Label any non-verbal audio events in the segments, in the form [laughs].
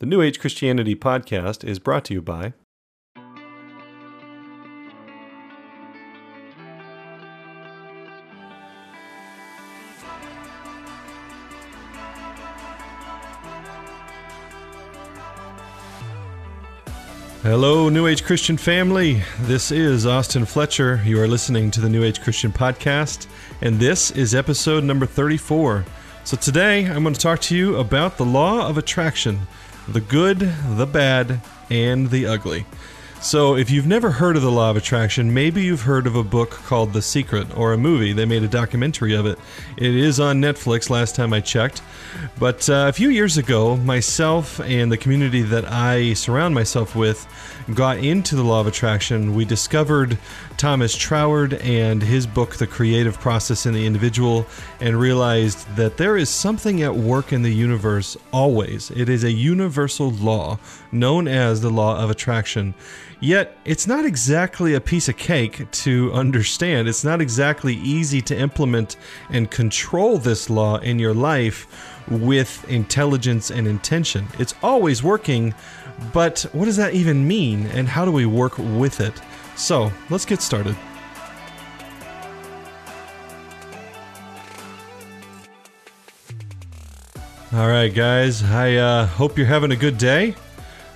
The New Age Christianity podcast is brought to you by Hello, New Age Christian family. This is Austin Fletcher. You are listening to the New Age Christian Podcast, and this is episode number 34. So, today I'm going to talk to you about the law of attraction the good, the bad, and the ugly. So, if you've never heard of the law of attraction, maybe you've heard of a book called The Secret or a movie. They made a documentary of it. It is on Netflix last time I checked. But uh, a few years ago, myself and the community that I surround myself with got into the law of attraction. We discovered Thomas Troward and his book, The Creative Process in the Individual, and realized that there is something at work in the universe always. It is a universal law known as the law of attraction. Yet, it's not exactly a piece of cake to understand. It's not exactly easy to implement and control this law in your life with intelligence and intention. It's always working, but what does that even mean, and how do we work with it? So, let's get started. All right, guys, I uh, hope you're having a good day.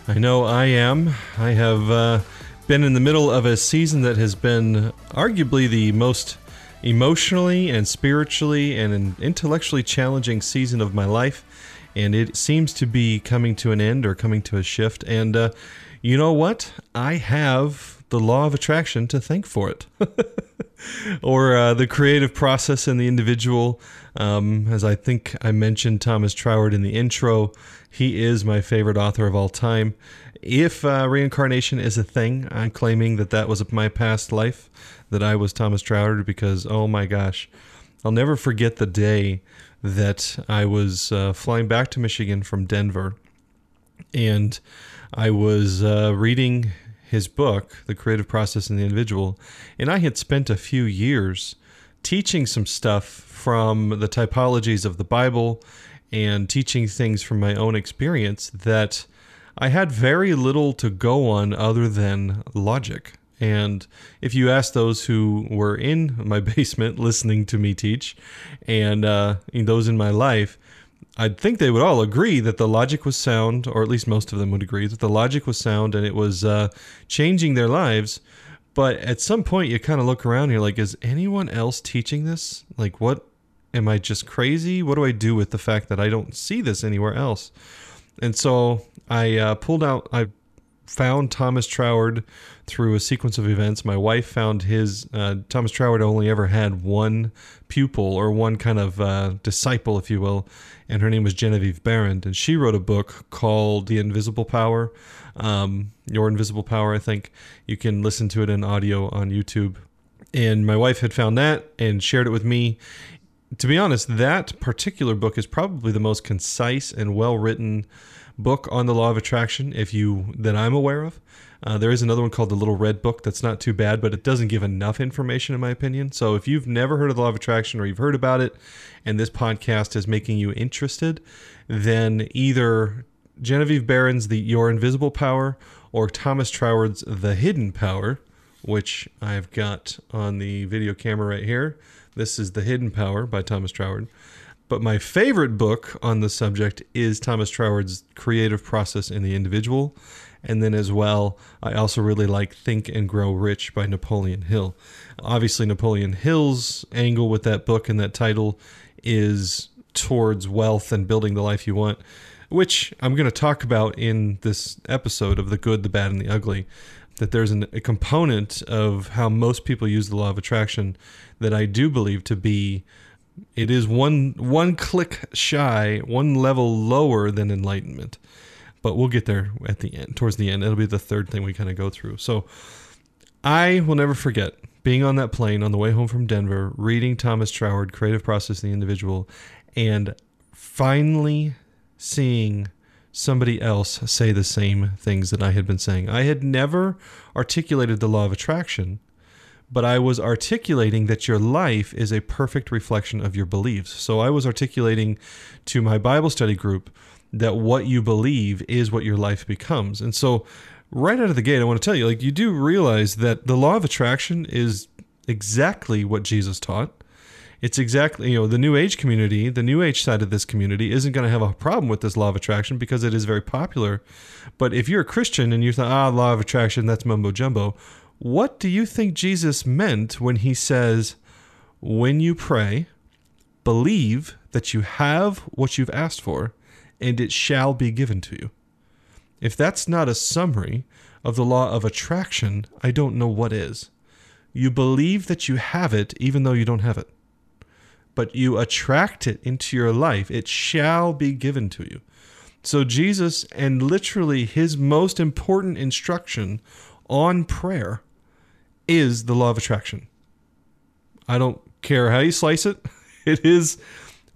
I know I am. I have uh, been in the middle of a season that has been arguably the most emotionally and spiritually and intellectually challenging season of my life. And it seems to be coming to an end or coming to a shift. And uh, you know what? I have the law of attraction to thank for it. [laughs] or uh, the creative process in the individual. Um, as I think I mentioned Thomas Troward in the intro, he is my favorite author of all time. If uh, reincarnation is a thing, I'm claiming that that was my past life, that I was Thomas Troward, because oh my gosh, I'll never forget the day that I was uh, flying back to Michigan from Denver, and I was uh, reading his book, The Creative Process in the Individual, and I had spent a few years teaching some stuff from the typologies of the Bible and teaching things from my own experience that I had very little to go on other than logic. And if you ask those who were in my [laughs] basement listening to me teach, and uh, those in my life, I think they would all agree that the logic was sound, or at least most of them would agree that the logic was sound and it was uh, changing their lives. But at some point, you kind of look around and you're like, is anyone else teaching this? Like, what am I just crazy? What do I do with the fact that I don't see this anywhere else? And so I uh, pulled out, I found Thomas Troward through a sequence of events. My wife found his, uh, Thomas Troward only ever had one pupil or one kind of uh, disciple, if you will, and her name was Genevieve Behrend. And she wrote a book called The Invisible Power, um, Your Invisible Power, I think. You can listen to it in audio on YouTube. And my wife had found that and shared it with me to be honest, that particular book is probably the most concise and well written book on the law of attraction if you that I'm aware of. Uh, there is another one called the Little Red Book that's not too bad, but it doesn't give enough information in my opinion. So if you've never heard of the law of attraction or you've heard about it and this podcast is making you interested, then either Genevieve Behrend's The Your Invisible Power or Thomas Troward's The Hidden Power, which I've got on the video camera right here this is The Hidden Power by Thomas Troward. But my favorite book on the subject is Thomas Troward's Creative Process in the Individual. And then, as well, I also really like Think and Grow Rich by Napoleon Hill. Obviously, Napoleon Hill's angle with that book and that title is towards wealth and building the life you want, which I'm going to talk about in this episode of The Good, the Bad, and the Ugly that there's an, a component of how most people use the law of attraction that I do believe to be it is one one click shy, one level lower than enlightenment. But we'll get there at the end, towards the end. It'll be the third thing we kind of go through. So I will never forget being on that plane on the way home from Denver, reading Thomas Troward, Creative Process the Individual, and finally seeing somebody else say the same things that I had been saying. I had never articulated the law of attraction, but I was articulating that your life is a perfect reflection of your beliefs. So I was articulating to my Bible study group that what you believe is what your life becomes. And so, right out of the gate, I want to tell you like, you do realize that the law of attraction is exactly what Jesus taught. It's exactly, you know, the New Age community, the New Age side of this community isn't going to have a problem with this law of attraction because it is very popular. But if you're a Christian and you thought, ah, law of attraction, that's mumbo jumbo, what do you think Jesus meant when he says, when you pray, believe that you have what you've asked for and it shall be given to you? If that's not a summary of the law of attraction, I don't know what is. You believe that you have it even though you don't have it but you attract it into your life. It shall be given to you. So, Jesus, and literally his most important instruction on prayer is the law of attraction. I don't care how you slice it, [laughs] it is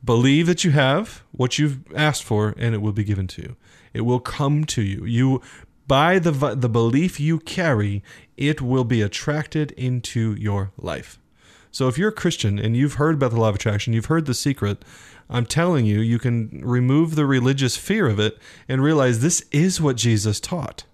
believe that you have what you've asked for and it will be given to you. It will come to you. You by the the belief you carry, it will be attracted into your life. So if you're a Christian and you've heard about the law of attraction, you've heard the secret, I'm telling you, you can remove the religious fear of it and realize this is what Jesus taught.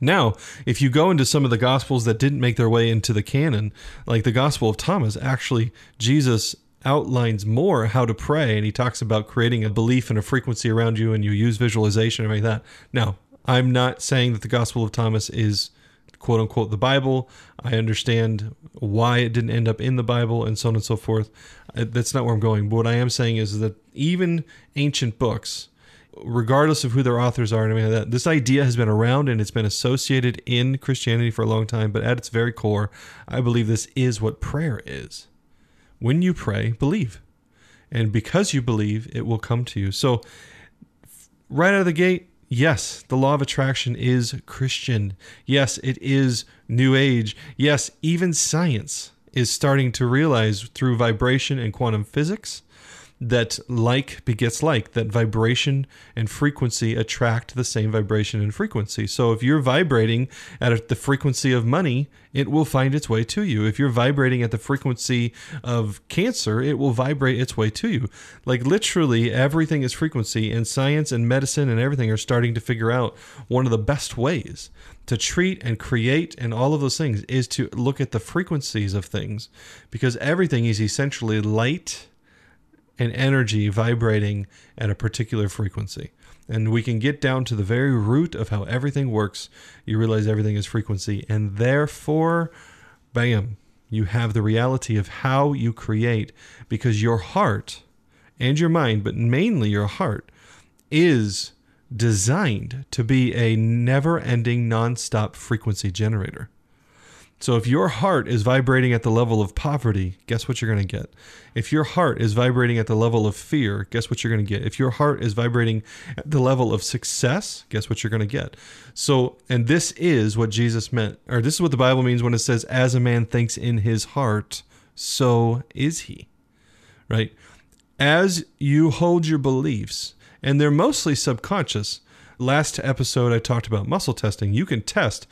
Now, if you go into some of the gospels that didn't make their way into the canon, like the Gospel of Thomas, actually Jesus outlines more how to pray and he talks about creating a belief and a frequency around you and you use visualization and like that. Now, I'm not saying that the Gospel of Thomas is quote unquote the Bible. I understand why it didn't end up in the Bible and so on and so forth. Uh, that's not where I'm going. But what I am saying is that even ancient books, regardless of who their authors are and everything like that, this idea has been around and it's been associated in Christianity for a long time. But at its very core, I believe this is what prayer is. When you pray, believe. And because you believe, it will come to you. So, right out of the gate, Yes, the law of attraction is Christian. Yes, it is New Age. Yes, even science is starting to realize through vibration and quantum physics that like begets like, that vibration and frequency attract the same vibration and frequency. So if you're vibrating at the frequency of money, it will find its way to you. If you're vibrating at the frequency of cancer, it will vibrate its way to you. Like literally everything is frequency, and science and medicine and everything are starting to figure out one of the best ways to treat and create and all of those things is to look at the frequencies of things because everything is essentially light and energy vibrating at a particular frequency. And we can get down to the very root of how everything works. You realize everything is frequency, and therefore, bam, you have the reality of how you create because your heart and your mind, but mainly your heart, is designed to be a never ending, non stop frequency generator. So if your heart is vibrating at the level of poverty, guess what you're going to get? If your heart is vibrating at the level of fear, guess what you're going to get? If your heart is vibrating at the level of success, guess what you're going to get? So, and this is what Jesus meant, or this is what the Bible means when it says, as a man thinks in his heart, so is he. Right? As you hold your beliefs, and they're mostly subconscious, last episode I talked about muscle testing. You can test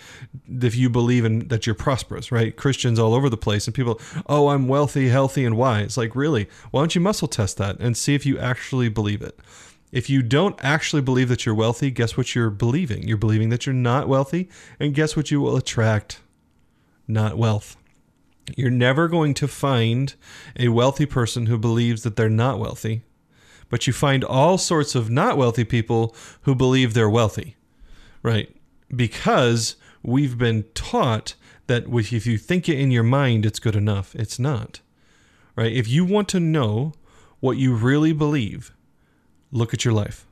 if you believe in that you're prosperous, right? Christians all over the place and people, "Oh, I'm wealthy, healthy and wise." Like, really? Why don't you muscle test that and see if you actually believe it? If you don't actually believe that you're wealthy, guess what you're believing? You're believing that you're not wealthy, and guess what you will attract? Not wealth. You're never going to find a wealthy person who believes that they're not wealthy but you find all sorts of not wealthy people who believe they're wealthy, right? Because we've been taught that if you think it in your mind, it's good enough. It's not, right? If you want to know what you really believe, look at your life,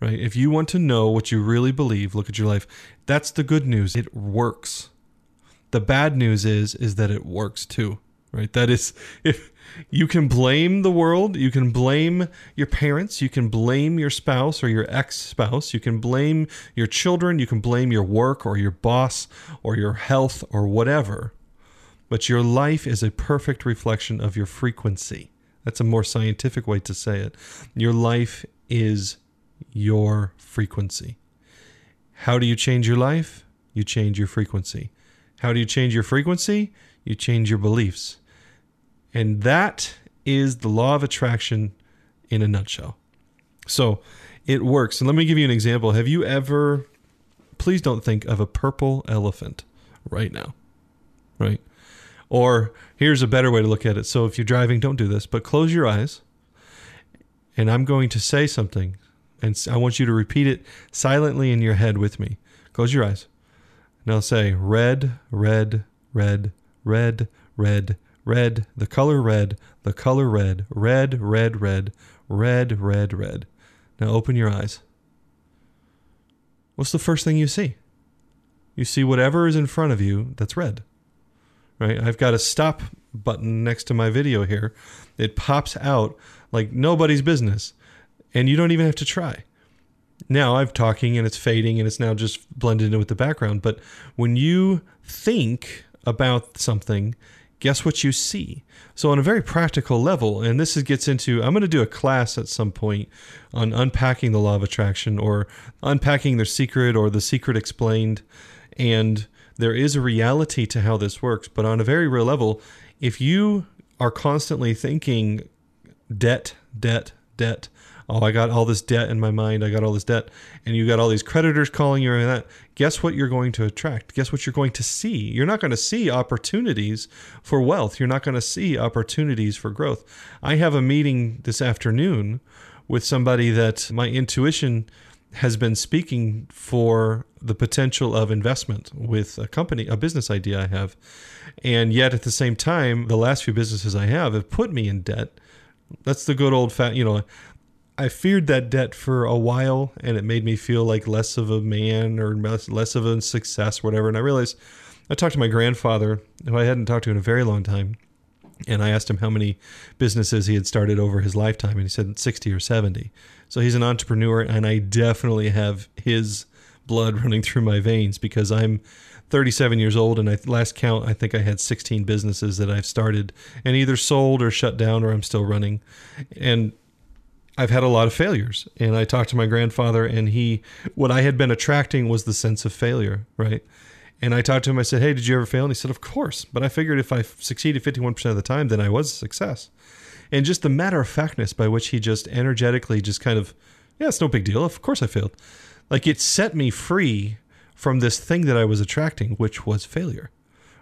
right? If you want to know what you really believe, look at your life. That's the good news. It works. The bad news is is that it works too, right? That is if you can blame the world, you can blame your parents, you can blame your spouse or your ex spouse, you can blame your children, you can blame your work or your boss or your health or whatever. But your life is a perfect reflection of your frequency. That's a more scientific way to say it. Your life is your frequency. How do you change your life? You change your frequency. How do you change your frequency? You change your beliefs. And that is the law of attraction in a nutshell. So, It works. And let me give you an example. Have you ever, please don't think of a purple elephant right now, right? Or here's a better way to look at it. So if you're driving, don't do this, but close your eyes and I'm going to say something and I want you to repeat it silently in your head with me. Close your eyes. And I'll say red, red, red, red, red, red, the color red, the color red, red, red, red, red, red, red. Now open your eyes. What's the first thing you see? You see whatever is in front of you that's red. Right? I've got a stop button next to my video here. It pops out like nobody's business. And you don't even have to try. Now I'm talking and it's fading and it's now just blended in with the background. But when you think about something, guess what you see? So, on a very practical level, and this gets into, I'm going to do a class at some point on unpacking the law of attraction or unpacking their secret or the secret explained. And there is a reality to how this works. But on a very real level, if you are constantly thinking debt, debt, debt, oh, I got all this debt in my mind. I got all this debt. And you got all these creditors calling you and that. Guess what you're going to attract? Guess what you're going to see? You're not going to see opportunities for wealth. You're not going to see opportunities for growth. I have a meeting this afternoon with somebody that my intuition has been speaking for the potential of investment with a company, a business idea I have. And yet at the same time, the last few businesses I have have put me in debt. That's the good old fat, you know, I feared that debt for a while and it made me feel like less of a man or less, less of a success, whatever. And I realized I talked to my grandfather, who I hadn't talked to in a very long time. And I asked him how many businesses he had started over his lifetime. And he said 60 or 70. So he's an entrepreneur. And I definitely have his blood [laughs] running through my veins because I'm 37 years old. And I last count, I think I had 16 businesses that I've started and either sold or shut down or I'm still running. And I've had a lot of failures. And I talked to my grandfather, and he, what I had been attracting was the sense of failure, right? And I talked to him, I said, Hey, did you ever fail? And he said, Of course. But I figured if I succeeded 51% of the time, then I was a success. And just the matter of factness by which he just energetically just kind of, yeah, it's no big deal. Of course I failed. Like it set me free from this thing that I was attracting, which was failure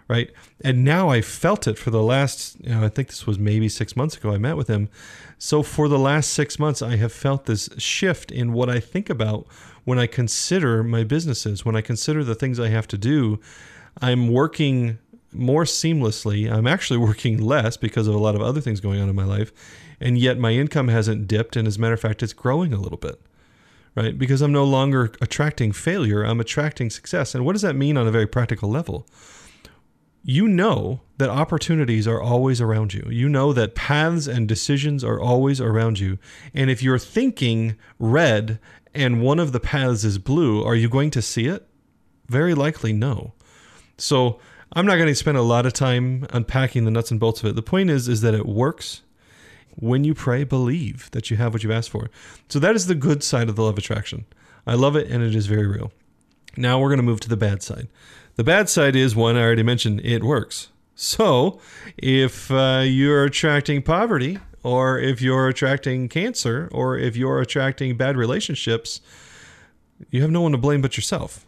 right? And now I felt it for the last, you know, I think this was maybe six months ago. I met with him. So for the last six months, I have felt this shift in what I think about when I consider my businesses, when I consider the things I have to do. I'm working more seamlessly. I'm actually [laughs] working less because of a lot of other things going on in my life. And yet my income hasn't dipped. And as a matter of fact, it's growing a little bit right? Because I'm no longer attracting failure, I'm attracting success. And what does that mean on a very practical level? You know that opportunities are always around you. You know that paths and decisions are always around you. And if you're thinking red and one of the paths is blue, are you going to see it? Very likely no. So I'm not going to spend a lot of time unpacking the nuts and bolts of it. The point is is that it works. When you pray, believe that you have what you've asked for. So that is the good side of the love attraction. I love it and it is very real. Now we're going to move to the bad side. The bad side is one I already mentioned, it works. So if uh, you're attracting poverty, or if you're attracting cancer, or if you're attracting bad relationships, you have no one to blame but yourself.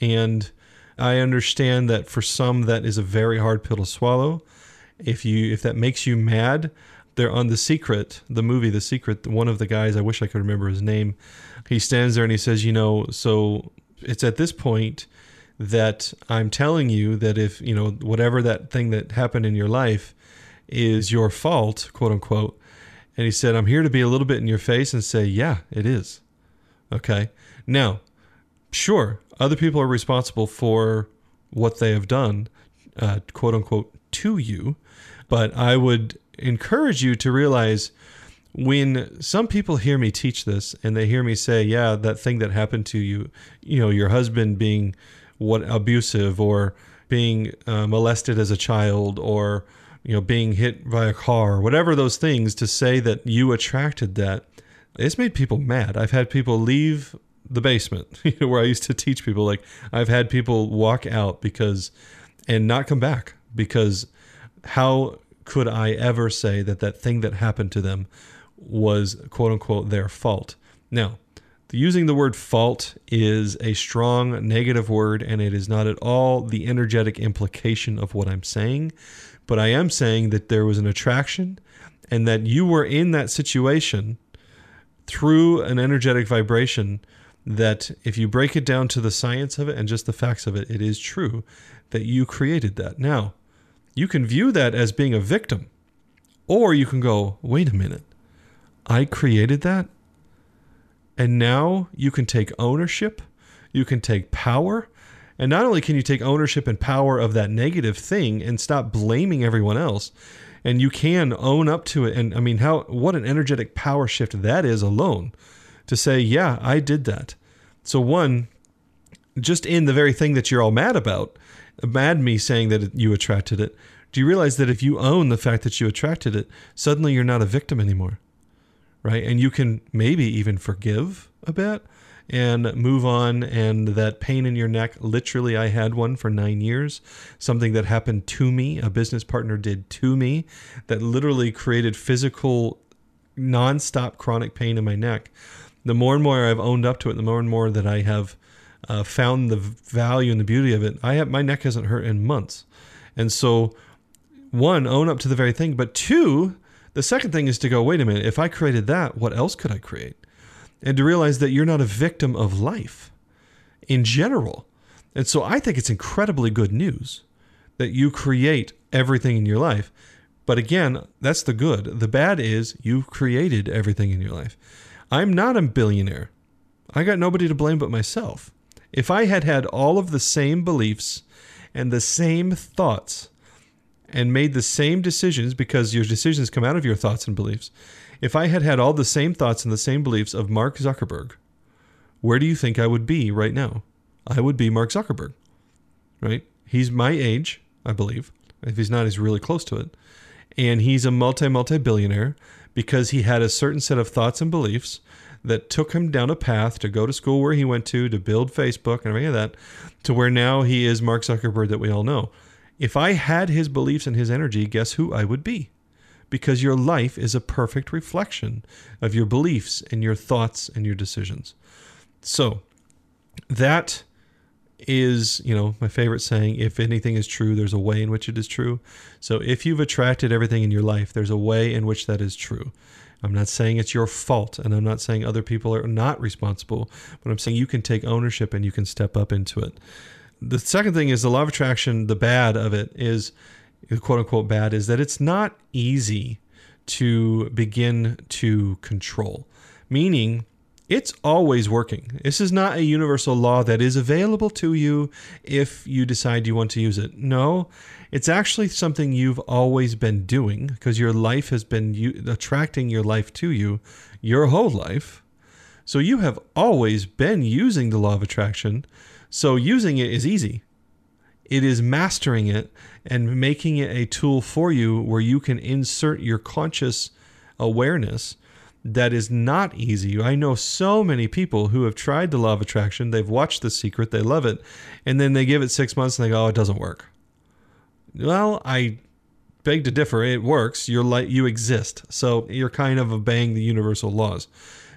And I understand that for some that is a very hard pill to swallow. If you if that makes you mad, they're on The Secret, the movie The Secret, one of the guys, I wish I could remember his name. He stands there and he says, you know, so it's at this point that I'm telling you that if, you know, whatever that thing that happened in your life is your fault, quote unquote. And he said, I'm here to be a little bit in your face and say, yeah, it is. Okay. Now, sure, other people are responsible for what they have done, uh, quote unquote, to you. But I would encourage you to realize when some people hear me teach this and they hear me say, yeah, that thing that happened to you, you know, your husband being what abusive or being uh, molested as a child or you know being hit by a car whatever those things to say that you attracted that. It's made people mad. I've had people leave the basement [laughs] you know, where i used to teach people. Like i've had people walk out because and not come back because how could i ever say that that thing that happened to them was quote unquote their fault? Now using the word fault is a strong negative word, and it is not at all the energetic implication of what I'm saying. But I am saying that there was an attraction and that you were in that situation through an energetic vibration that if you break it down to the science of it and just the facts of it, it is true that you created that. Now, you can view that as being a victim, or you can go, wait a minute, I created that? And now you can take ownership, you can take power. And not only can you take ownership and power of that negative thing and stop blaming everyone else, and you can own up to it. And I mean, how what an energetic power shift that is alone to say, yeah, I did that. So one, just in the very thing that you're all mad about, mad me saying that you attracted it. Do you realize that if you own the fact that you attracted it, suddenly you're not a victim anymore? Right? And you can maybe even forgive a bit and move on. And that pain in your neck, literally, I had one for nine years. Something that happened to me, a business partner did to me, that literally created physical, nonstop chronic pain in my neck. The more and more I've owned up to it, the more and more that I have uh, found the value and the beauty of it. I have my neck hasn't hurt in months, and so one, own up to the very thing, but two, the second thing is to go, wait a minute, if I created that, what else could I create? And to realize that you're not a victim of life in general. And so I think it's incredibly good news that you create everything in your life. But again, that's the good. The bad is you created everything in your life. I'm not a billionaire. I got nobody to blame but myself. If I had had all of the same beliefs and the same thoughts and made the same decisions because your decisions come out of your thoughts and beliefs. If I had had all the same thoughts and the same beliefs of Mark Zuckerberg, where do you think I would be right now? I would be Mark Zuckerberg, right? He's my age, I believe. If he's not, he's really close to it. And he's a multi, multi billionaire because he had a certain set of thoughts and beliefs that took him down a path to go to school where he went to, to build Facebook and everything of that, to where now he is Mark Zuckerberg that we all know. If I had his beliefs and his energy, guess who I would be? Because your life is a perfect reflection of your beliefs and your thoughts and your decisions. So, that is, you know, my favorite saying if anything is true, there's a way in which it is true. So, if you've attracted everything in your life, there's a way in which that is true. I'm not saying it's your fault, and I'm not saying other people are not responsible, but I'm saying you can take ownership and you can step up into it the second thing is the law of attraction. The bad of it is, quote unquote, bad is that it's not easy to begin to control. Meaning, it's always working. This is not a universal law that is available to you if you decide you want to use it. No, it's actually something you've always been doing because your life has been attracting your life to you your whole life. So you have always been using the law of attraction so using it is easy. It is mastering it and making it a tool for you where you can insert your conscious awareness that is not easy. I know so many people who have tried the law of attraction, they've watched The Secret, they love it, and then they give it six months and they go, oh, it doesn't work. Well, I beg to differ. It works. You're like you exist, so you're kind of obeying the universal laws.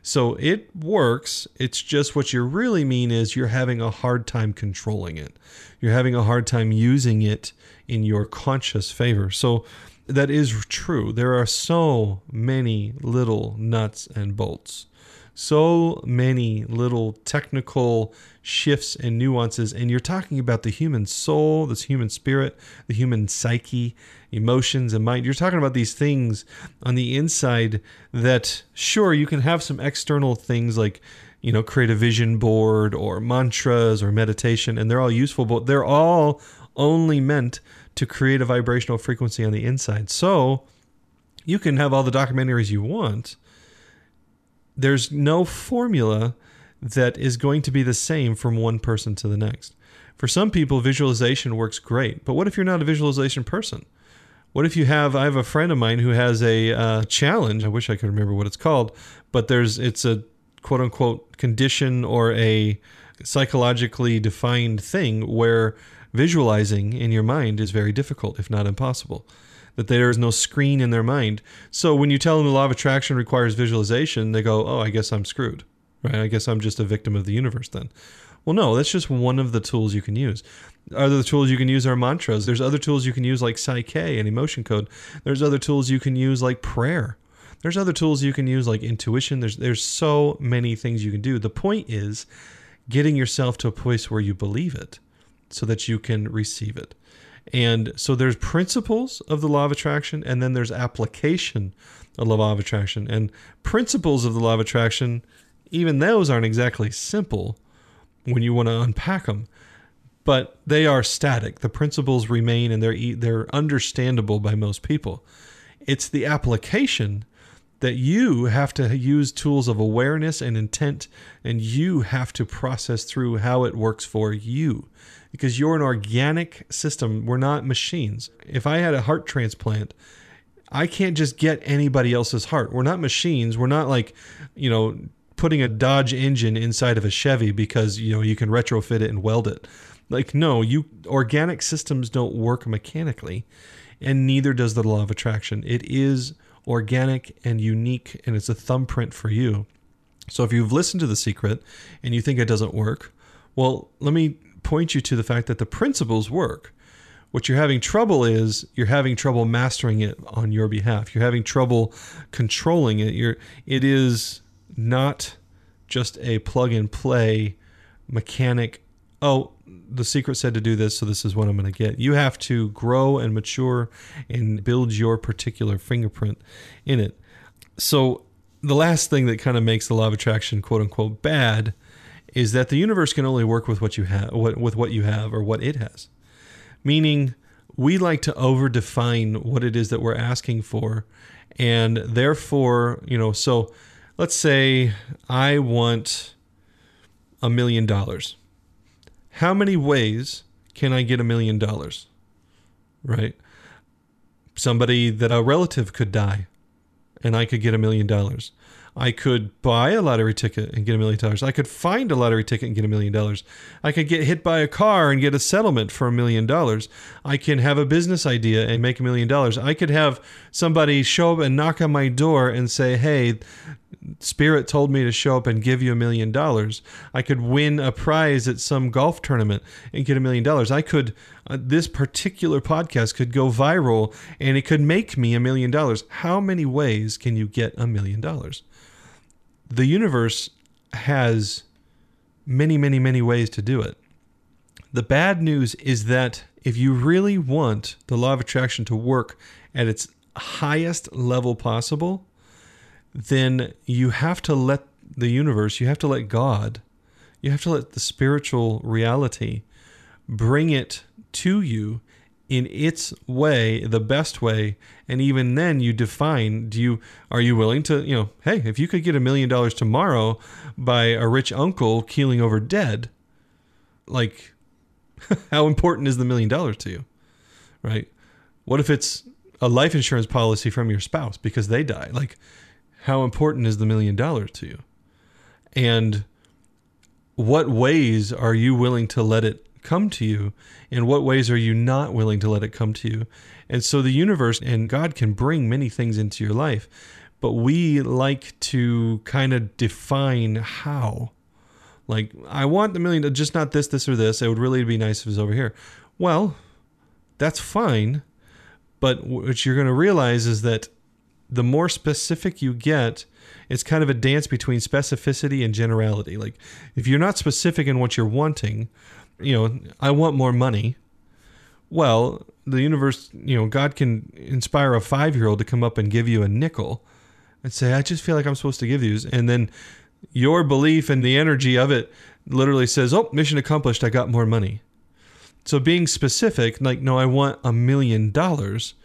So it works. It's just what you really mean is you're having a hard time controlling it. You're having a hard time using it in your conscious favor. So that is true. There are so many little nuts and bolts so many little technical shifts and nuances. And you're talking about the human soul, this human spirit, the human psyche, emotions, and mind. You're talking about these things on the inside that, sure, you can have some external things like, you know, create a vision board or mantras or meditation, and they're all useful, but they're all only meant to create a vibrational frequency on the inside. So you can have all the documentaries you want there's no formula that is going to be the same from one person to the next. For some people, visualization works great, but what if you're not a visualization person? What if you have? I have a friend of mine who has a uh, challenge. I wish I could remember what it's called, but there's it's a quote unquote condition or a psychologically defined thing where visualizing in your mind is very difficult, if not impossible that there is no screen in their mind. So when you tell them the law of attraction requires visualization, they go, "Oh, I guess I'm screwed." right? I guess I'm just a victim of the universe then. Well, no, that's just one of the tools you can use. Other tools you can use are mantras. There's other tools you can use like PSYCH-K and emotion code. There's other tools you can use like prayer. There's other tools you can use like intuition. There's there's so many things you can do. The point is getting yourself to a place where you believe it so that you can receive it. And so there's principles of the law of attraction and then there's application of the law of attraction. And principles of the law of attraction, even those aren't exactly simple when you want to unpack them but they are static. The principles remain and they're they're understandable by most people. It's the application that you have to use tools of awareness and intent and you have to process through how it works for you because you're an organic system. We're not machines. If I had a heart transplant, I can't just get anybody else's heart. We're not machines. We're not like, you know, putting a Dodge engine inside of a Chevy because, you know, you can retrofit it and weld it. Like, no, you organic systems don't work mechanically, and neither does the law of attraction. It is organic and unique, and it's a thumbprint for you. So if you've listened to The Secret and you think it doesn't work, well, let me point you to the fact that the principles work. What you're having trouble is you're having trouble mastering it on your behalf. You're having trouble controlling it. You're it is not just a plug and play mechanic. Oh, the secret said to do this, so this is what I'm going to get. You have to grow and mature and build your particular fingerprint in it. So, the last thing that kind of makes the law of attraction quote unquote bad is that the universe can only work with what you have with what you have or what it has. Meaning we like to overdefine what it is that we're asking for and therefore, you know, so let's say I want a million dollars how many ways can I get a million dollars? Right? Somebody that a relative could die and I could get a million dollars. I could buy a lottery ticket and get a million dollars. I could find a lottery ticket and get a million dollars. I could get hit by a car and get a settlement for a million dollars. I can have a business idea and make a million dollars. I could have somebody show up and knock on my door and say, Hey, Spirit told me to show up and give you a million dollars. I could win a prize at some golf tournament and get a million dollars. I could, uh, this particular podcast could go viral and it could make me a million dollars. How many ways can you get a million dollars? The universe has many, many, many ways to do it. The bad news is that if you really want the law of attraction to work at its highest level possible, then you have to let the universe, you have to let God, you have to let the spiritual reality bring it to you in its way, the best way, and even then you define do you are you willing to, you know, hey, if you could get a million dollars tomorrow by a rich uncle keeling over dead, like [laughs] how important is the million dollars to you? Right? What if it's a life insurance policy from your spouse because they die? Like how important is the million dollars to you? And what ways are you willing to let it come to you? And what ways are you not willing to let it come to you? And so the universe and God can bring many things into your life, but we like to kind of define how. Like, I want the million, just not this, this, or this. It would really be nice if it was over here. Well, that's fine. But what you're going to realize is that the more specific you get, it's kind of a dance between specificity and generality. Like if you're not specific in what you're wanting, you know, I want more money. Well, the universe, you know, God can inspire a five year old to come up and give you a nickel and say, I just feel like I'm supposed to give these. And then your belief and the energy of it literally says, Oh, mission accomplished. I got more money. So being specific, like, no, I want a million dollars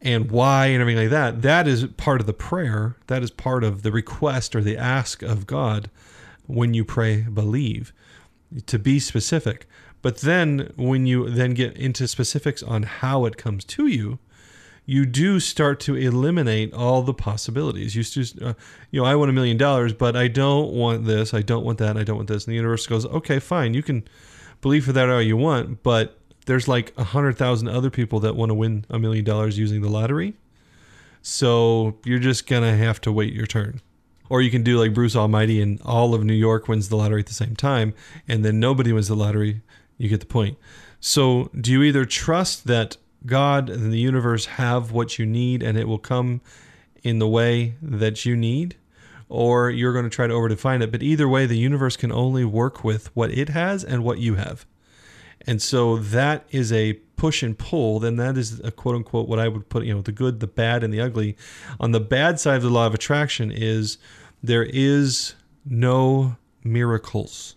and why and everything like that, that is part of the prayer. That is part of the request or the ask of God when you pray, believe, to be specific. But then when you then get into specifics on how it comes to you, you do start to eliminate all the possibilities. You just, uh, you know, I want a million dollars, but I don't want this, I don't want that, I don't want this. And the universe goes, okay, fine, you can believe for that all you want, but there's like a hundred thousand other people that want to win a million dollars using the lottery. So you're just gonna have to wait your turn. Or you can do like Bruce Almighty and all of New York wins the lottery at the same time, and then nobody wins the lottery. You get the point. So, do you either trust that God and the universe have what you need and it will come in the way that you need? Or you're going to try to overdefine it. But either way, the universe can only work with what it has and what you have. And so that is a push and pull. Then that is a quote unquote what I would put, you know, the good, the bad, and the ugly. On the bad side of the law of attraction is there is no miracles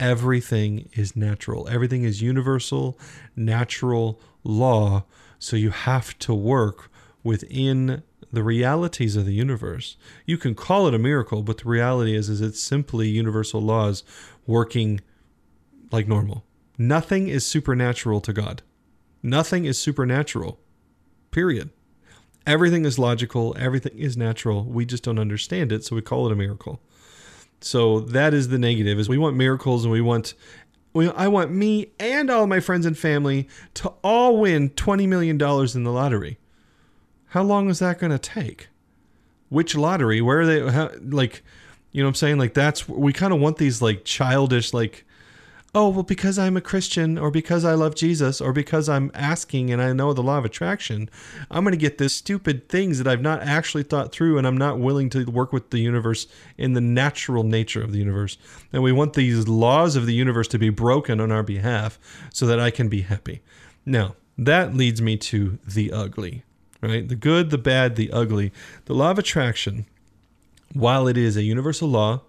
everything is natural. Everything is universal, natural law. So you have to work within the realities of the universe. You can call it a miracle, but the reality is is it's simply universal laws working like normal. Nothing is supernatural to God. Nothing is supernatural. Period. Everything is logical, everything is natural. We just don't understand it, so we call it a miracle. So that is the negative is we want miracles and we want we, I want me and all my friends and family to all win 20 million dollars in the lottery. How long is that going to take? Which lottery? Where are they how, like you know what I'm saying? Like that's we kind of want these like childish like oh, well, because I'm a Christian or because I love Jesus or because I'm asking and I know the law of attraction, I'm going to get this stupid things that I've not actually thought through and I'm not willing to work with the universe in the natural nature of the universe. And we want these laws of the universe to be broken on our behalf so that I can be happy. Now, that leads me to the ugly, right? The good, the bad, the ugly. The law of attraction, while it is a universal law,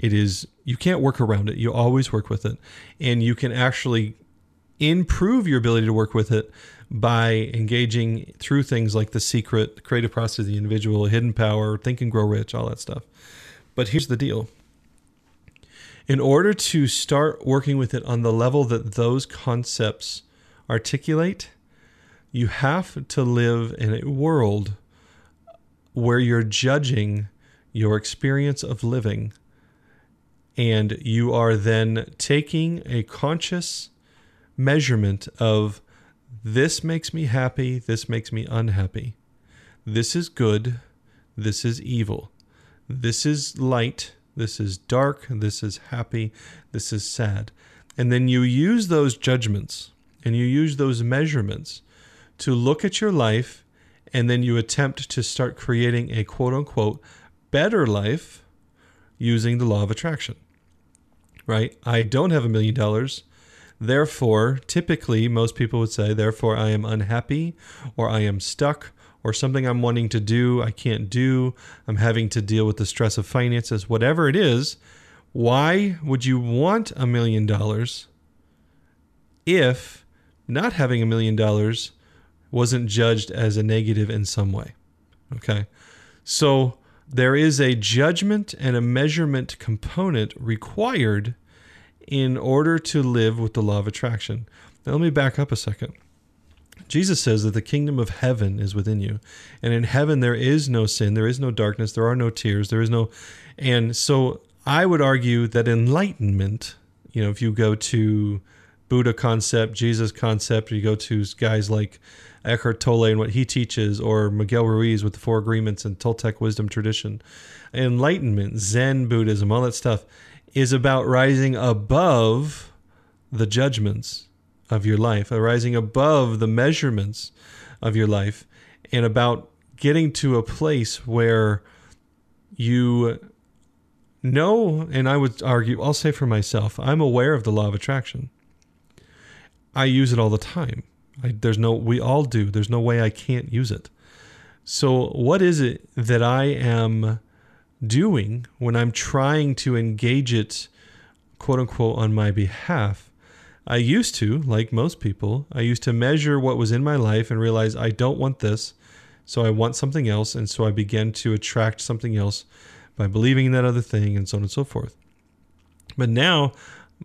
it is you can't work around it. You always work with it, and you can actually improve your ability to work with it by engaging through things like the secret, the creative process of the individual, hidden power, think and grow rich, all that stuff. But here's the deal. In order to start working with it on the level that those concepts articulate, you have to live in a world where you're judging your experience of living and you are then taking a conscious measurement of this makes me happy, this makes me unhappy. This is good, this is evil. This is light, this is dark, this is happy, this is sad. And then you use those judgments and you use those measurements to look at your life and then you attempt to start creating a quote unquote better life using the law of attraction right? I don't have a million dollars. Therefore, typically, most people would say, therefore, I am unhappy or I am stuck or something I'm wanting to do, I can't do. I'm having to deal with the stress of finances, whatever it is. Why would you want a million dollars if not having a million dollars wasn't judged as a negative in some way? Okay. So there is a judgment and a measurement component required in order to live with the law of attraction. Now, let me back up a second. Jesus says that the kingdom of heaven is within you. And in heaven, there is no sin, there is no darkness, there are no tears, there is no. And so I would argue that enlightenment, you know, if you go to Buddha concept, Jesus concept, you go to guys like Eckhart Tolle and what he teaches, or Miguel Ruiz with the Four Agreements and Toltec wisdom tradition, enlightenment, Zen Buddhism, all that stuff is about rising above the judgments of your life, uh, rising above the measurements of your life, and about getting to a place where you know, and I would argue, I'll say for myself, I'm aware of the law of attraction. I use it all the time. I, there's no, we all do. There's no way I can't use it. So, what is it that I am doing when I'm trying to engage it, quote unquote, on my behalf. I used to, like most people, I used to measure what was in my life and realize I don't want this, so I want something else. And so I began to attract something else by believing in that other thing and so on and so forth. But now,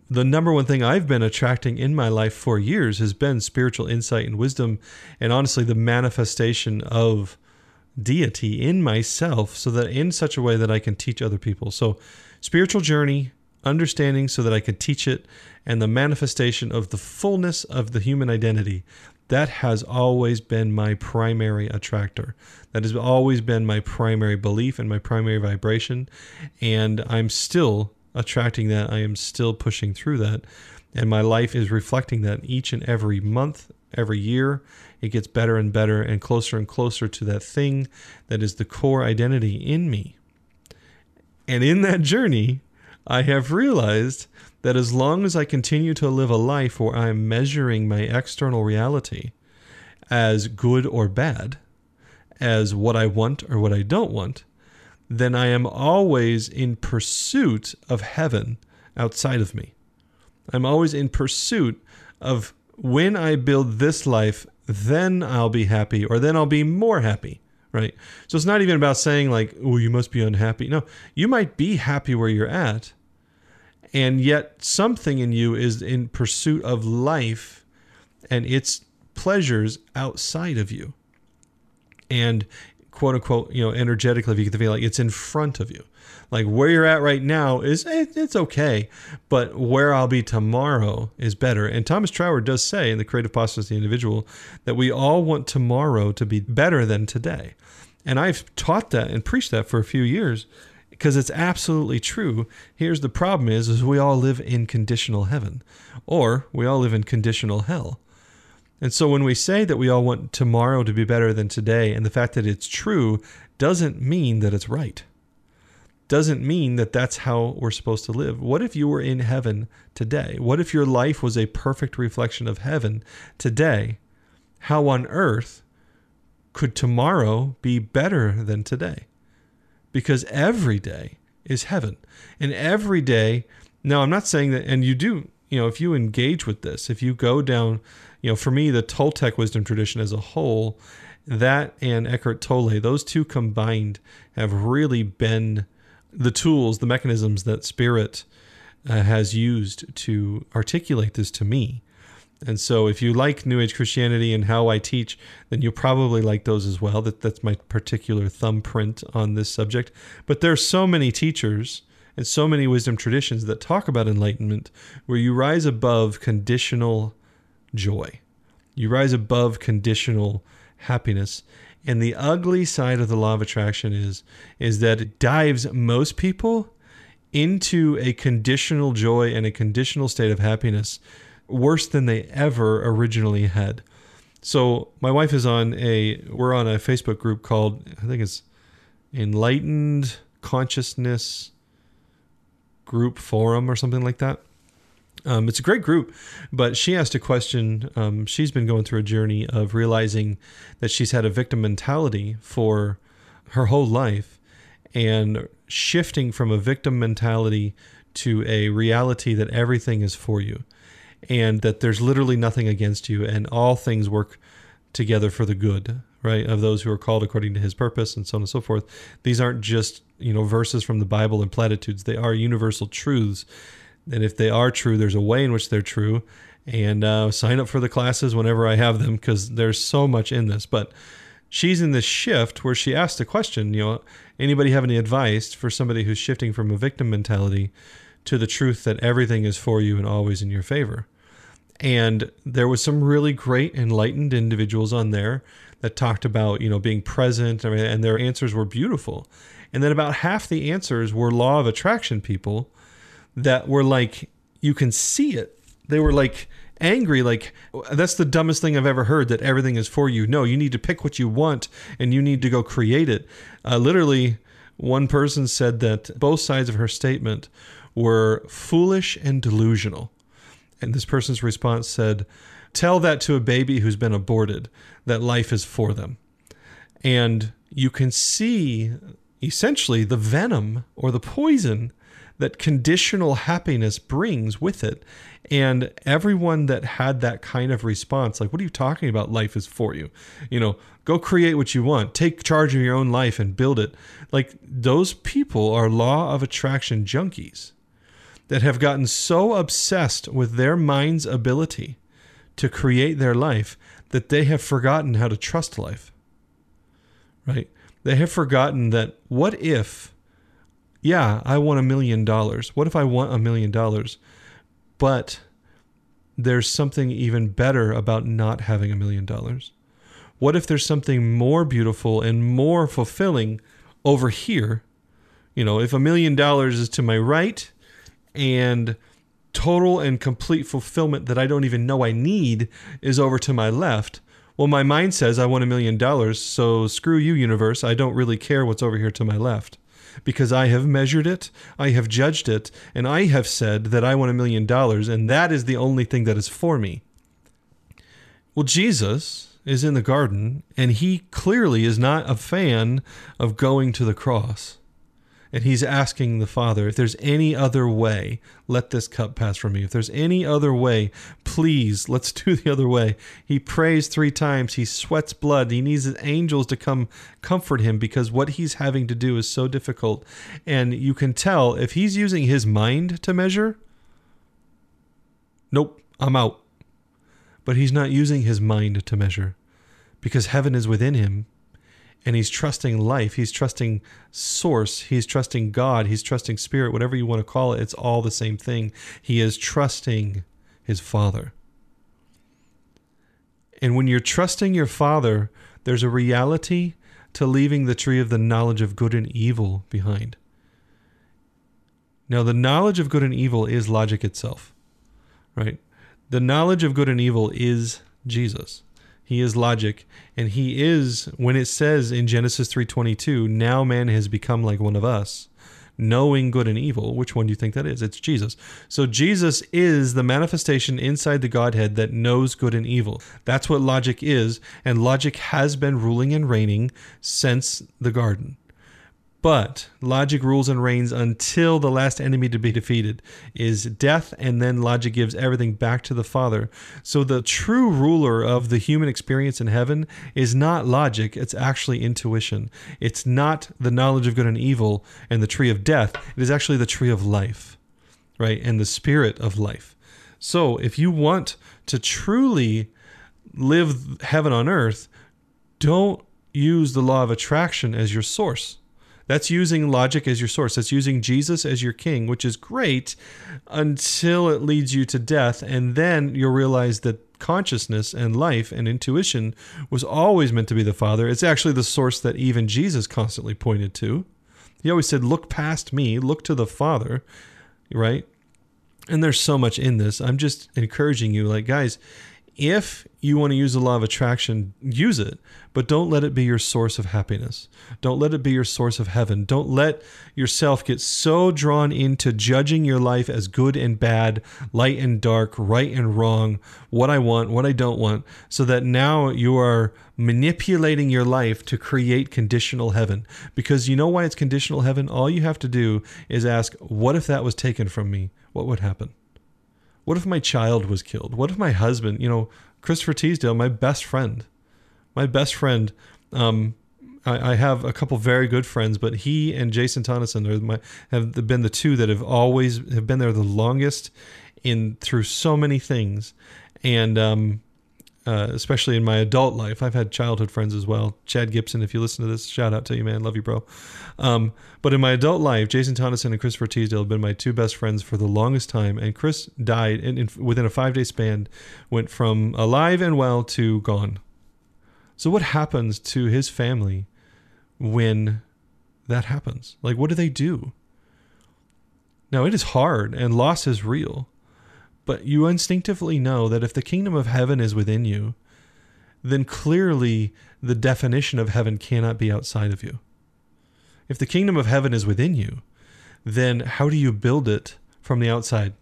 the number one thing I've been attracting in my life for years has been spiritual insight and wisdom, and honestly, the manifestation of deity in myself so that in such a way that I can teach other people. So, spiritual journey, understanding so that I could teach it, and the manifestation of the fullness of the human identity. that has always been my primary attractor. That has always been my primary belief and my primary vibration. And I'm still attracting that. I am still pushing through that. And my life is reflecting that each and every month, every year. It gets better and better and closer and closer to that thing that is the core identity in me. And in that journey, I have realized that as long as I continue to live a life where I'm measuring my external reality as good or bad, as what I want or what I don't want, then I am always in pursuit of heaven outside of me. I'm always in pursuit of when I build this life, then I'll be happy, or then I'll be more happy, right? So it's not even about saying, like, oh, you must be unhappy. No, you might be happy where you're at, and yet something in you is in pursuit of life and its pleasures outside of you and quote unquote you know energetically if you get the feeling like it's in front of you like where you're at right now is it, it's okay but where i'll be tomorrow is better and thomas troward does say in the creative process of the individual that we all want tomorrow to be better than today and i've taught that and preached that for a few years because it's absolutely true. Here's the problem is is we all live in conditional heaven or we all live in conditional hell. And so when we say that we all want tomorrow to be better than today and the fact that it's true doesn't mean that it's right. Doesn't mean that that's how we're supposed to live. What if you were in heaven today? What if your life was a perfect reflection of heaven today? How on earth could tomorrow be better than today? because every day is heaven. And every day, now I'm not saying that, and you do, you know, if you engage with this, if you go down, you know, for me, the Toltec wisdom tradition as a whole, that and Eckhart Tolle, those two combined have really been the tools, the mechanisms that spirit uh, has used to articulate this to me. And so, if you like New Age Christianity and how I teach, then you'll probably like those as well. That that's my particular thumbprint on this subject. But there are so many teachers and so many wisdom traditions that talk about enlightenment, where you rise above conditional joy, you rise above conditional happiness. And the ugly side of the law of attraction is is that it dives most people into a conditional joy and a conditional state of happiness worse than they ever originally had. So my wife is on a we're on a Facebook group called I think it's Enlightened Consciousness Group Forum or something like that. Um, it's a great group, but she asked a question. Um, she's been going through a journey of realizing that she's had a victim mentality for her whole life and shifting from a victim mentality to a reality that everything is for you and that there's literally nothing against you, and all things work together for the good, right, of those who are called according to his purpose, and so on and so forth. These aren't just, you know, verses from the Bible and platitudes, they are universal truths. And if they are true, there's a way in which they're true. And uh, sign up for the classes whenever I have them because there's so much in this. But she's in this shift where she asked a question, you know, anybody have any advice for somebody who's shifting from a victim mentality to the truth that everything is for you and always in your favor? and there was some really great enlightened individuals on there that talked about you know being present and their answers were beautiful. And then about half the answers were law of attraction people that were like you can see it. They were like angry like that's the dumbest thing i've ever heard that everything is for you. No you need to pick what you want and you need to go create it. Uh, literally one person said that both sides of her statement were foolish and delusional. And this person's response said, Tell that to a baby who's been aborted, that life is for them. And you can see essentially the venom or the poison that conditional happiness brings with it. And everyone that had that kind of response, like, what are you talking about? Life is for you. You know, go create what you want, take charge of your own life and build it. Like, those people are law of attraction junkies that have gotten so obsessed with their mind's ability to create their life that they have forgotten how to trust life. Right? They have forgotten that what if, yeah, I want a million dollars? What if I want a million dollars, but there's something even better about not having a million dollars? What if there's something more beautiful and more fulfilling over here? You know, if a million dollars is to my right and total and complete fulfillment that I don't even know I need is over to my left, well, my mind says I want a million dollars, so screw you, universe. I don't really care what's over here to my left because I have measured it, I have judged it, and I have said that I want a million dollars, and that is the only thing that is for me. Well, Jesus is in the garden, and he clearly is not a fan of going to the cross and he's asking the Father, if there's any other way, let this cup pass from me. If there's any other way, please, let's do the other way. He prays three times. He sweats blood. He needs his angels to come comfort him because what he's having to do is so difficult. And you can tell if he's using his mind to measure, nope, I'm out. But he's not using his mind to measure because heaven is within him and he's trusting life. He's trusting source. He's trusting God. He's trusting spirit, whatever you want to call it. It's all the same thing. He is trusting his Father. And when you're trusting your Father, there's a reality to leaving the tree of the knowledge of good and evil behind. Now, the knowledge of good and evil is logic itself, right? The knowledge of good and evil is Jesus. He is logic, and he is when it says in Genesis 3:22, "Now man has become like one of us." knowing good and evil. Which one do you think that is? It's Jesus. So Jesus is the manifestation inside the Godhead that knows good and evil. That's what logic is, and logic has been ruling and reigning since the garden. But logic rules and reigns until the last enemy to be defeated is death, and then logic gives everything back to the Father. So the true ruler of the human experience in heaven is not logic, it's actually intuition. It's not the knowledge of good and evil and the tree of death, it is actually the tree of life, right? And the spirit of life. So if you want to truly live heaven on earth, don't use the law of attraction as your source that's using logic as your source. That's using Jesus as your king, which is great until it leads you to death. And then you'll realize that consciousness and life and intuition was always meant to be the Father. It's actually the source that even Jesus constantly pointed to. He always said, Look past me, look to the Father, right? And there's so much in this. I'm just encouraging you, like, guys, if you want to use the law of attraction, use it, but don't let it be your source of happiness. Don't let it be your source of heaven. Don't let yourself get so drawn into judging your life as good and bad, light and dark, right and wrong, what I want, what I don't want, so that now you are manipulating your life to create conditional heaven. Because you know why it's conditional heaven? All you have to do is ask, what if that was taken from me? What would happen? What if my child was killed? What if my husband, you know, Christopher Teasdale, my best friend, my best friend, um, I, have a couple very good friends, but he and Jason Tonneson my have been the two that have always have been there the longest in through so many things, and um, uh, especially in my adult life. I've had childhood friends as well. Chad Gibson, if you listen to this, shout out to you, man. Love you, bro. Um, but in my adult life, Jason Tonneson and Christopher Teasdale have been my two best friends for the longest time. And Chris died in, in, within a five day span, went from alive and well to gone. So, what happens to his family when that happens? Like, what do they do? Now, it is hard and loss is real. But you instinctively know that if the kingdom of heaven is within you, then clearly the definition of heaven cannot be outside of you. If the kingdom of heaven is within you, then how do you build it from the outside?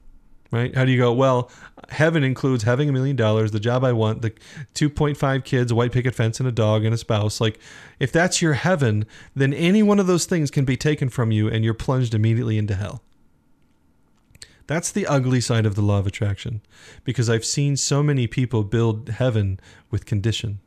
Right? How do you go, well, heaven includes having a million dollars, the job I want, the 2.5 kids, a white picket fence, and a dog and a spouse. Like, if that's your heaven, then any one of those things can be taken from you and you're plunged immediately into hell. That's the ugly side of the law of attraction because I've seen so many people build heaven with condition.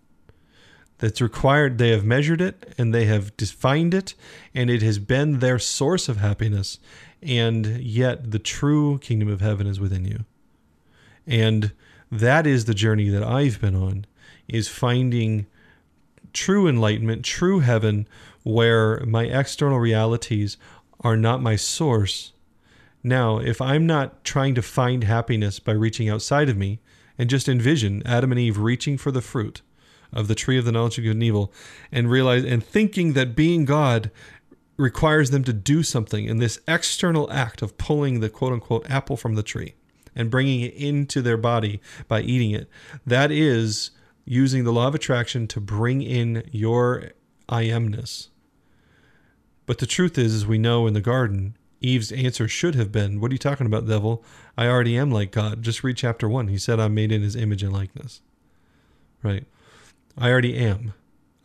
That's required, they have measured it and they have defined it, and it has been their source of happiness. And yet, the true kingdom of heaven is within you. And that is the journey that I've been on, is finding true enlightenment, true heaven, where my external realities are not my source, Now, if I'm not trying to find happiness by reaching outside of me and just envision Adam and Eve reaching for the fruit of the tree of the knowledge of good and evil and realize and thinking that being God requires them to do something in this external act of pulling the quote unquote apple from the tree and bringing it into their body by eating it. That is using the law of attraction to bring in your I amness. But the truth is, as we know in the garden, Eve's answer should have been, What are you talking about, devil? I already am like God. Just read chapter one. He said, I'm made in his image and likeness. Right? I already am.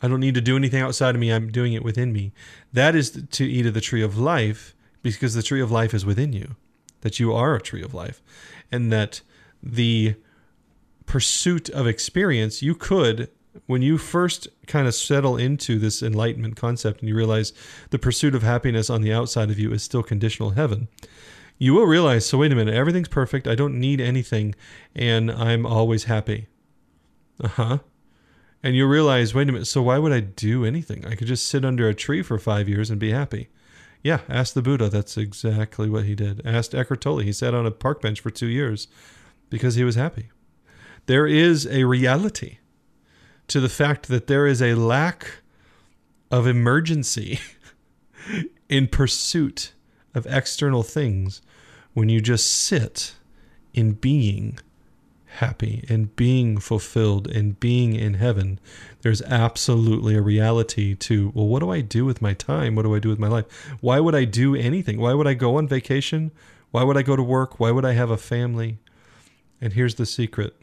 I don't need to do anything outside of me. I'm doing it within me. That is to eat of the tree of life because the tree of life is within you, that you are a tree of life, and that the pursuit of experience, you could, when you first kind of settle into this enlightenment concept and you realize the pursuit of happiness on the outside of you is still conditional heaven, you will realize so, wait a minute, everything's perfect. I don't need anything, and I'm always happy. Uh huh and you'll realize, wait a minute, so why would I do anything? I could just sit under a tree for five years and be happy. Yeah, ask the Buddha. That's exactly what he did. Asked Eckhart Tolle. He sat on a park bench for two years because he was happy. There is a reality to the fact that there is a lack of emergency [laughs] in pursuit of external things when you just sit in being happy and being fulfilled and being in heaven, there's absolutely a reality to, well, what do I do with my time? What do I do with my life? Why would I do anything? Why would I go on vacation? Why would I go to work? Why would I have a family? And here's the secret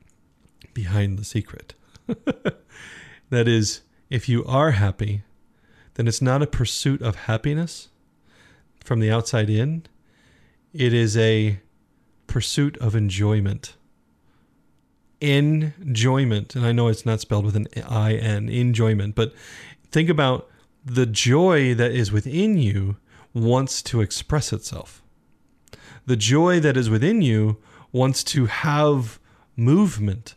behind the secret [laughs] that is, if you are happy, then it's not a pursuit of happiness from the outside in, it is a pursuit of enjoyment enjoyment, and I know it's not spelled with an I N, enjoyment, but think about the joy that is within you wants to express itself. The joy that is within you wants to have movement.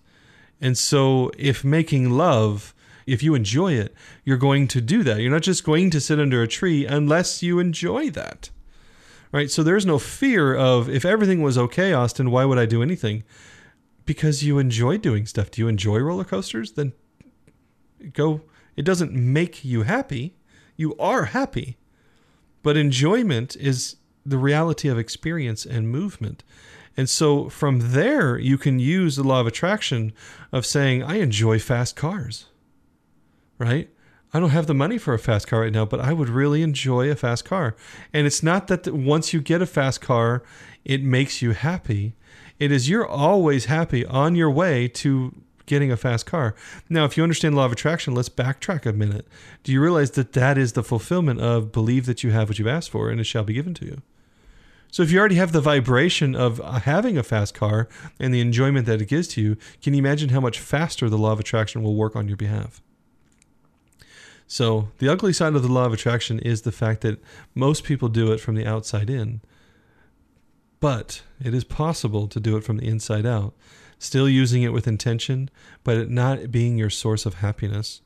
And so, if making love, if you enjoy it, you're going to do that. You're not just going to sit under a tree unless you enjoy that. Right? So, there's no fear of if everything was okay, Austin, why would I do anything? because you enjoy doing stuff. Do you enjoy roller coasters? Then go. It doesn't make you happy. You are happy. But enjoyment is the reality of experience and movement. And so from there, you can use the law of attraction of saying, I enjoy fast cars, right? I don't have the money for a fast car right now, but I would really enjoy a fast car. And it's not that once you get a fast car, it makes you happy. It is you're always happy on your way to getting a fast car. Now, if you understand law of attraction, let's backtrack a minute. Do you realize that that is the fulfillment of believe that you have what you've asked for and it shall be given to you? So if you already have the vibration of uh, having a fast car and the enjoyment that it gives to you, can you imagine how much faster the law of attraction will work on your behalf? So, the ugly side of the law of attraction is the fact that most people do it from the outside in. But it is possible to do it from the inside out, still using it with intention, but it not being your source of happiness.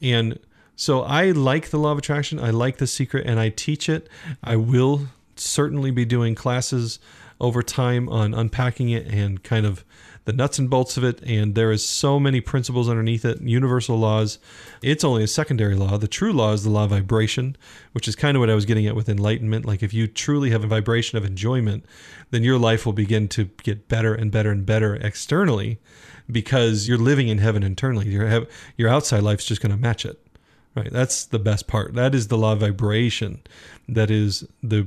And so I like the law of attraction. I like the secret and I teach it. I will certainly be doing classes over time on unpacking it and kind of the nuts and bolts of it, and there is so many principles underneath it, universal laws. It's only a secondary law. The true law is the law of vibration, which is kind of what I was getting at with enlightenment. Like if you truly have a vibration of enjoyment, then your life will begin to get better and better and better externally because you're living in heaven internally. Your your outside life's just going to match it. Right? That's the best part. That is the law of vibration. That is the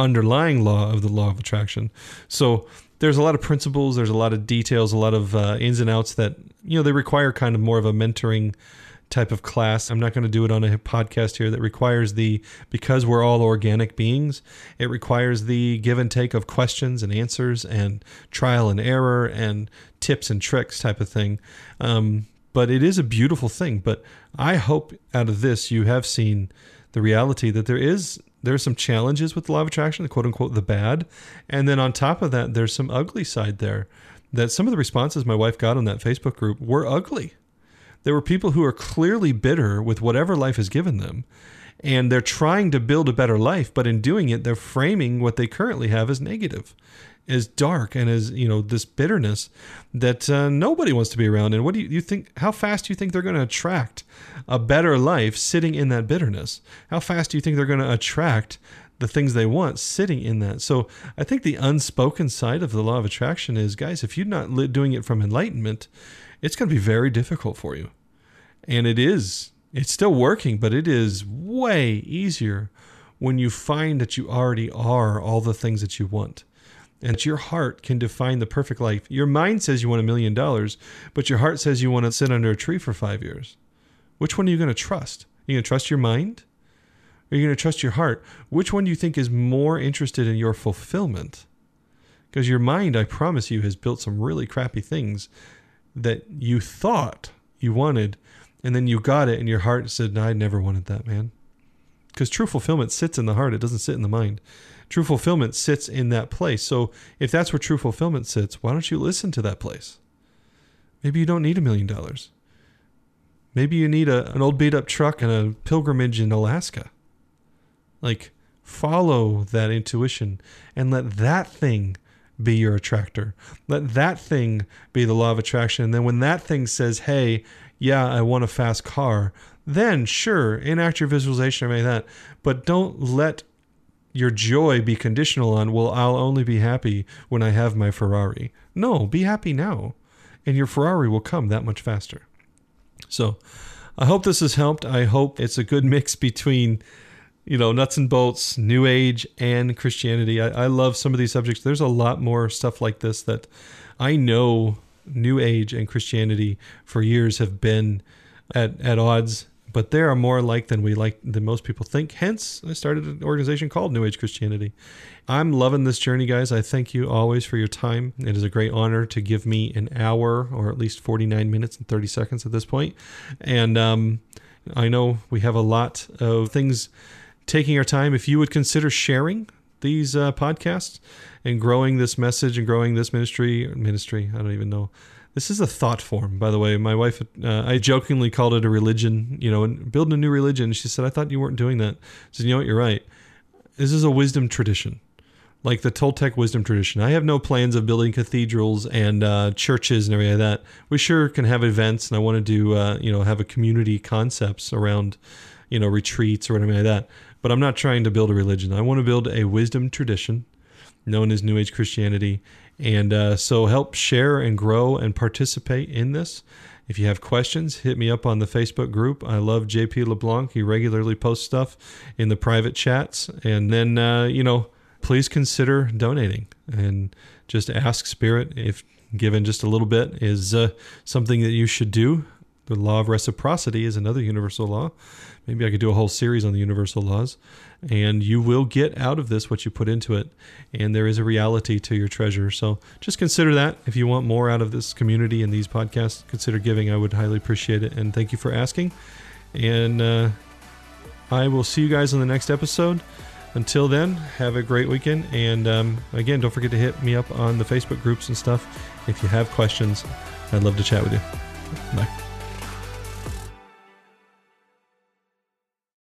underlying law of the law of attraction. So there's a lot of principles, there's a lot of details, a lot of uh, ins and outs that you know they require kind of more of a mentoring type of class. I'm not going to do it on a podcast here that requires the because we're all organic beings, it requires the give and take of questions and answers and trial and error and tips and tricks type of thing. Um, but it is a beautiful thing. But I hope out of this you have seen the reality that there is there's some challenges with the law of attraction, the quote unquote the bad. And then on top of that, there's some ugly side there. That some of the responses my wife got on that Facebook group were ugly. There were people who are clearly bitter with whatever life has given them. and they're trying to build a better life, but in doing it, they're framing what they currently have as negative, as dark, and as you know this bitterness that uh, nobody wants to be around. And what do you, you think? How fast do you think they're going to attract a better life sitting in that bitterness? How fast do you think they're going to attract the things they want sitting in that. So I think the unspoken side of the law of attraction is, guys, if you're not doing it from enlightenment, it's going to be very difficult for you. And it is it's still working, but it is way easier when you find that you already are all the things that you want. And your heart can define the perfect life. Your mind says you want a million dollars, but your heart says you want to sit under a tree for five years. Which one are you going to trust? Are you going to trust your mind? Or are you going to trust your heart? Which one do you think is more interested in your fulfillment? Because your mind, I promise you, has built some really crappy things that you thought you wanted and then you got it and your heart said no, i never wanted that man because true fulfillment sits in the heart it doesn't sit in the mind true fulfillment sits in that place so if that's where true fulfillment sits why don't you listen to that place maybe you don't need a million dollars maybe you need a, an old beat up truck and a pilgrimage in alaska like follow that intuition and let that thing be your attractor. Let that thing be the law of attraction. And then when that thing says, hey, yeah, I want a fast car, then sure, enact your visualization or any that. But don't let your joy be conditional on, well, I'll only be happy when I have my Ferrari. No, be happy now. And your Ferrari will come that much faster. So I hope this has helped. I hope it's a good [laughs] mix between you know, nuts and bolts, New Age, and Christianity. I, I, love some of these subjects. There's a lot more stuff like this that I know New Age and Christianity for years have been at, at odds, but they are more alike than we like than most people think. Hence, I started an organization called New Age Christianity. I'm loving this journey, guys. I thank you always for your time. It is a great honor to give me an hour or at least 49 minutes and 30 seconds at this point. And um, I know we have a lot of things taking our time. If you would consider sharing these uh, podcasts and growing this message and growing this ministry ministry i don't even know this is a thought form by the way my wife uh, i jokingly called it a religion you know and building a new religion she said i thought you weren't doing that I said you know what you're right this is a wisdom tradition like the Toltec wisdom tradition. I have no plans of building cathedrals and uh, churches and everything like that. We sure can have events, and I want to do, uh, you know, have a community concepts around, you know, retreats or whatever like that. But I'm not trying to build a religion. I want to build a wisdom tradition known as New Age Christianity. And uh, so help share and grow and participate in this. If you have questions, hit me up on the Facebook group. I love JP LeBlanc. He regularly posts stuff in the private chats. And then, uh, you know, please consider donating and just ask Spirit if given just a little bit is uh, something that you should do. The law of reciprocity is another universal law. Maybe I could do a whole series on the universal laws. And you will get out of this what you put into it. And there is a reality to your treasure. So just consider that. If you want more out of this community and these podcasts, consider giving. I would highly appreciate it. And thank you for asking. And uh, I will see you guys on the next episode. Until then, have a great weekend. And um, again, don't forget to hit me up on the Facebook groups and stuff if you have questions. I'd love to chat with you. Bye.